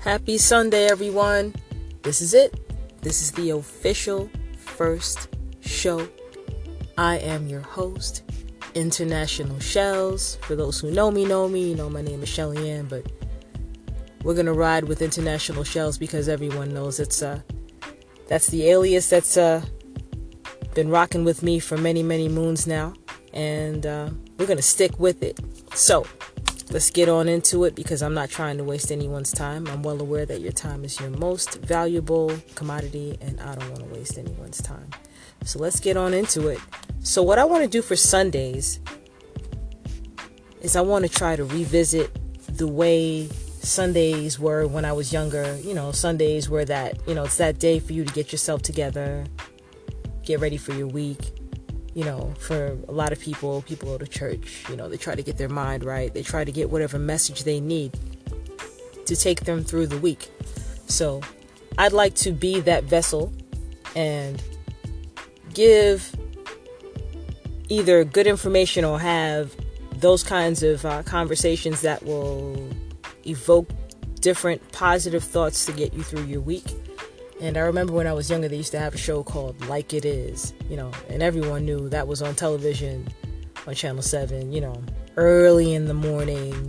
Happy Sunday, everyone. This is it. This is the official first show. I am your host, International Shells. For those who know me, know me. You know my name is Shelly Ann, but we're gonna ride with International Shells because everyone knows it's uh that's the alias that's uh been rocking with me for many many moons now, and uh, we're gonna stick with it. So let's get on into it because I'm not trying to waste anyone's time. I'm well aware that your time is your most valuable commodity, and I don't want to waste anyone's time. So let's get on into it. So, what I want to do for Sundays is I want to try to revisit the way Sundays were when I was younger. You know, Sundays were that, you know, it's that day for you to get yourself together, get ready for your week, you know, for a lot of people, people go to church, you know, they try to get their mind right. They try to get whatever message they need to take them through the week. So I'd like to be that vessel and give either good information or have those kinds of uh, conversations that will evoke different positive thoughts to get you through your week and I remember when I was younger, they used to have a show called Like It Is, you know, and everyone knew that was on television on Channel 7, you know, early in the morning.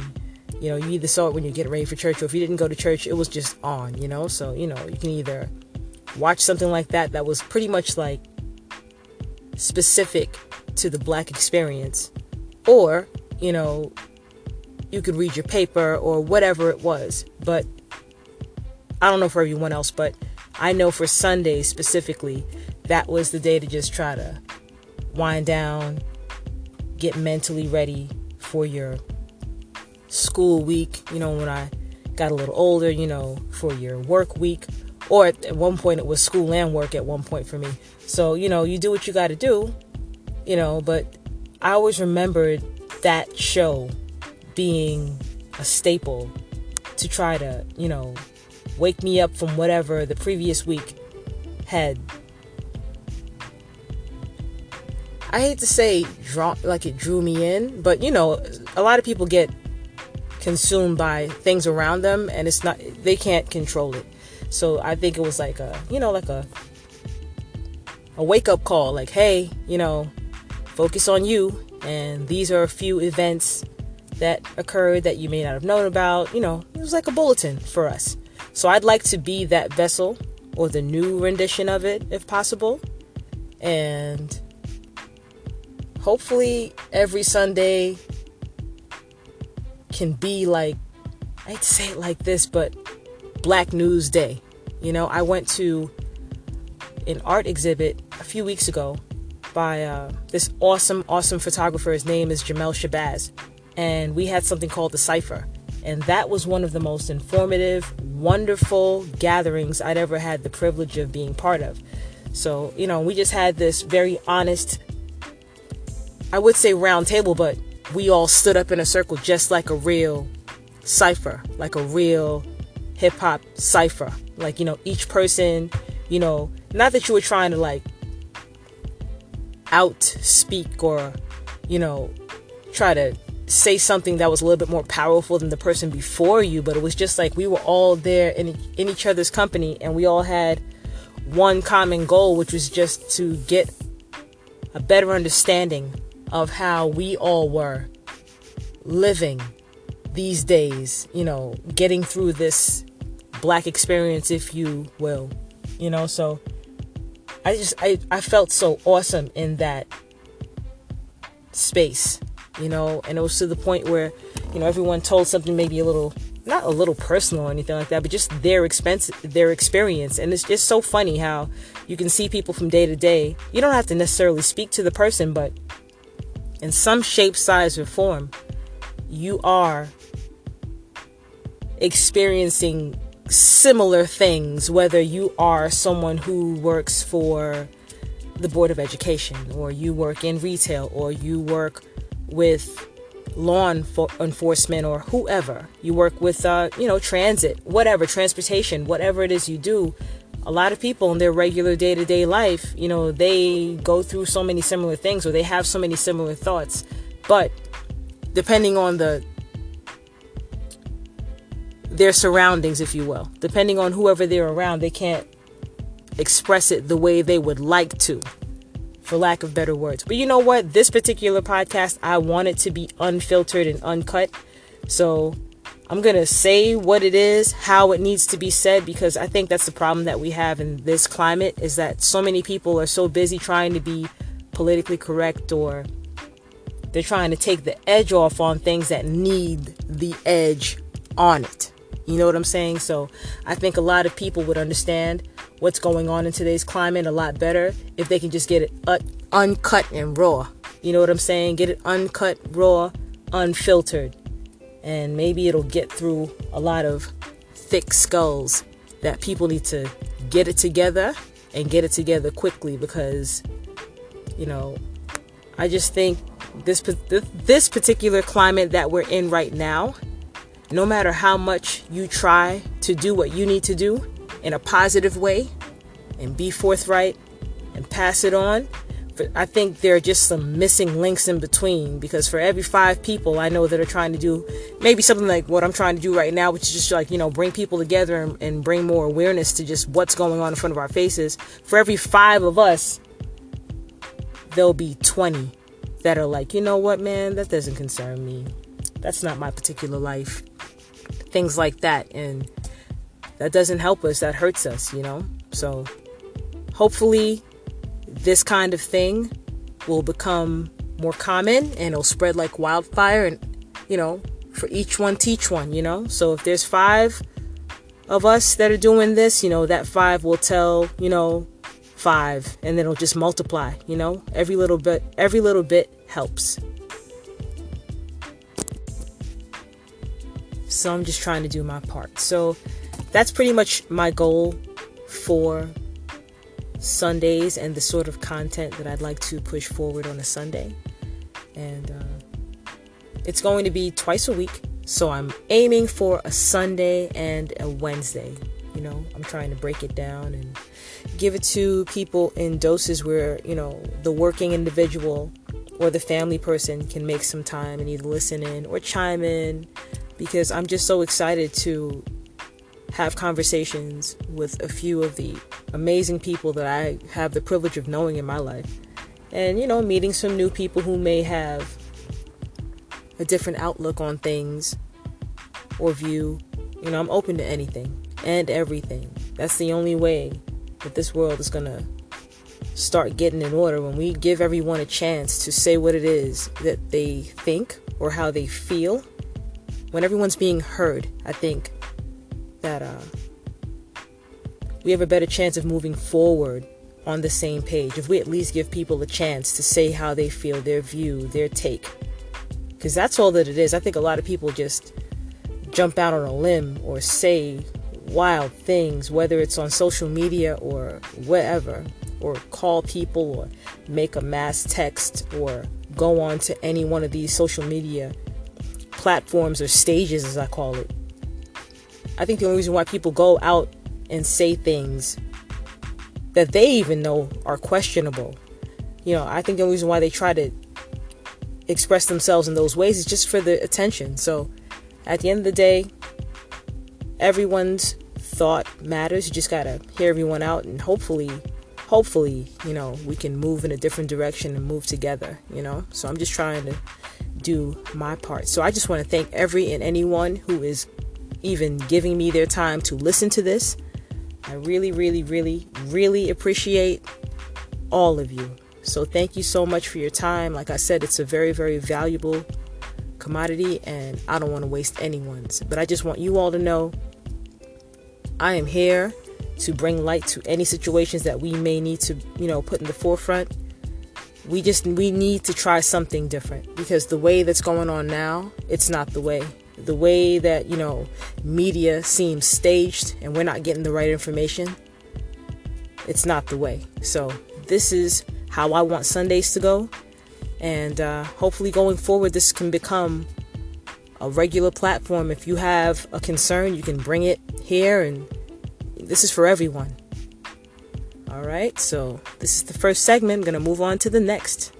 You know, you either saw it when you get ready for church, or if you didn't go to church, it was just on, you know? So, you know, you can either watch something like that that was pretty much like specific to the black experience, or, you know, you could read your paper or whatever it was. But I don't know for everyone else, but I know for Sunday specifically, that was the day to just try to wind down, get mentally ready for your school week. You know, when I got a little older, you know, for your work week. Or at one point, it was school and work at one point for me. So, you know, you do what you got to do, you know, but I always remembered that show being a staple to try to, you know, wake me up from whatever the previous week had I hate to say draw like it drew me in, but you know, a lot of people get consumed by things around them and it's not they can't control it. So I think it was like a, you know, like a a wake up call like, "Hey, you know, focus on you and these are a few events that occurred that you may not have known about." You know, it was like a bulletin for us. So I'd like to be that vessel or the new rendition of it if possible. And hopefully every Sunday can be like, I'd say it like this, but Black News Day. You know, I went to an art exhibit a few weeks ago by uh, this awesome, awesome photographer. His name is Jamel Shabazz. And we had something called the Cypher. And that was one of the most informative, wonderful gatherings I'd ever had the privilege of being part of. So, you know, we just had this very honest, I would say round table, but we all stood up in a circle just like a real cipher, like a real hip hop cipher. Like, you know, each person, you know, not that you were trying to like out speak or, you know, try to say something that was a little bit more powerful than the person before you, but it was just like we were all there in, in each other's company and we all had one common goal, which was just to get a better understanding of how we all were living these days, you know, getting through this black experience, if you will, you know. So I just, I, I felt so awesome in that space you know, and it was to the point where, you know, everyone told something maybe a little not a little personal or anything like that, but just their expense, their experience. And it's just so funny how you can see people from day to day. You don't have to necessarily speak to the person, but in some shape, size, or form, you are experiencing similar things, whether you are someone who works for the Board of Education, or you work in retail, or you work with law enforcement or whoever. You work with uh, you know transit whatever transportation whatever it is you do. A lot of people in their regular day-to-day life you know they go through so many similar things or they have so many similar thoughts. But depending on the their surroundings, if you will. Depending on whoever they're around, they can't express it the way they would like to, for lack of better words. But you know what? This particular podcast, I want it to be unfiltered and uncut. So I'm going to say what it is, how it needs to be said, because I think that's the problem that we have in this climate is that so many people are so busy trying to be politically correct or they're trying to take the edge off on things that need the edge on it. You know what I'm saying? So I think a lot of people would understand what's going on in today's climate a lot better if they can just get it un- uncut and raw. You know what I'm saying? Get it uncut, raw, unfiltered. And maybe it'll get through a lot of thick skulls that people need to get it together and get it together quickly because, you know, I just think this this particular climate that we're in right now, no matter how much you try to do what you need to do in a positive way and be forthright and pass it on, I think there are just some missing links in between because for every five people I know that are trying to do maybe something like what I'm trying to do right now, which is just like, you know, bring people together and, and bring more awareness to just what's going on in front of our faces. For every five of us, there'll be 20 that are like, you know what, man, that doesn't concern me. That's not my particular life. Things like that. And that doesn't help us, that hurts us, you know? So hopefully, this kind of thing will become more common and it'll spread like wildfire. And, you know, for each one, teach one, you know? So if there's five of us that are doing this, you know, that five will tell, you know, five and then it'll just multiply you know every little bit every little bit helps so i'm just trying to do my part. So that's pretty much my goal for sundays and the sort of content that i'd like to push forward on a sunday. And uh, it's going to be twice a week. So i'm aiming for a sunday and a wednesday. You know i'm trying to break it down and give it to people in doses where, you know, the working individual or the family person can make some time and either listen in or chime in because I'm just so excited to have conversations with a few of the amazing people that I have the privilege of knowing in my life. And, you know, meeting some new people who may have a different outlook on things or view. You know, I'm open to anything and everything. That's the only way that this world is going to start getting in order when we give everyone a chance to say what it is that they think or how they feel. When everyone's being heard, I think that uh, we have a better chance of moving forward on the same page if we at least give people a chance to say how they feel, their view, their take. Because that's all that it is. I think a lot of people just jump out on a limb or say wild things, whether it's on social media or wherever, or call people or make a mass text or go on to any one of these social media platforms or stages, as I call it. I think the only reason why people go out and say things that they even know are questionable, you know, I think the only reason why they try to express themselves in those ways is just for the attention. So at the end of the day, everyone's thought matters. You just gotta hear everyone out and hopefully hopefully, you know, we can move in a different direction and move together, you know. So I'm just trying to do my part. So I just want to thank every and anyone who is even giving me their time to listen to this. I really, really, really, really appreciate all of you. So thank you so much for your time. Like I said, it's a very, very valuable commodity and I don't want to waste anyone's. But I just want you all to know I am here to bring light to any situations that we may need to, you know, put in the forefront. We just we need to try something different because the way that's going on now, it's not the way. The way that, you know, media seems staged and we're not getting the right information, it's not the way. So, this is how I want Sundays to go. And uh, hopefully, going forward, this can become a regular platform. If you have a concern, you can bring it here, and this is for everyone. All right, so this is the first segment. I'm going to move on to the next.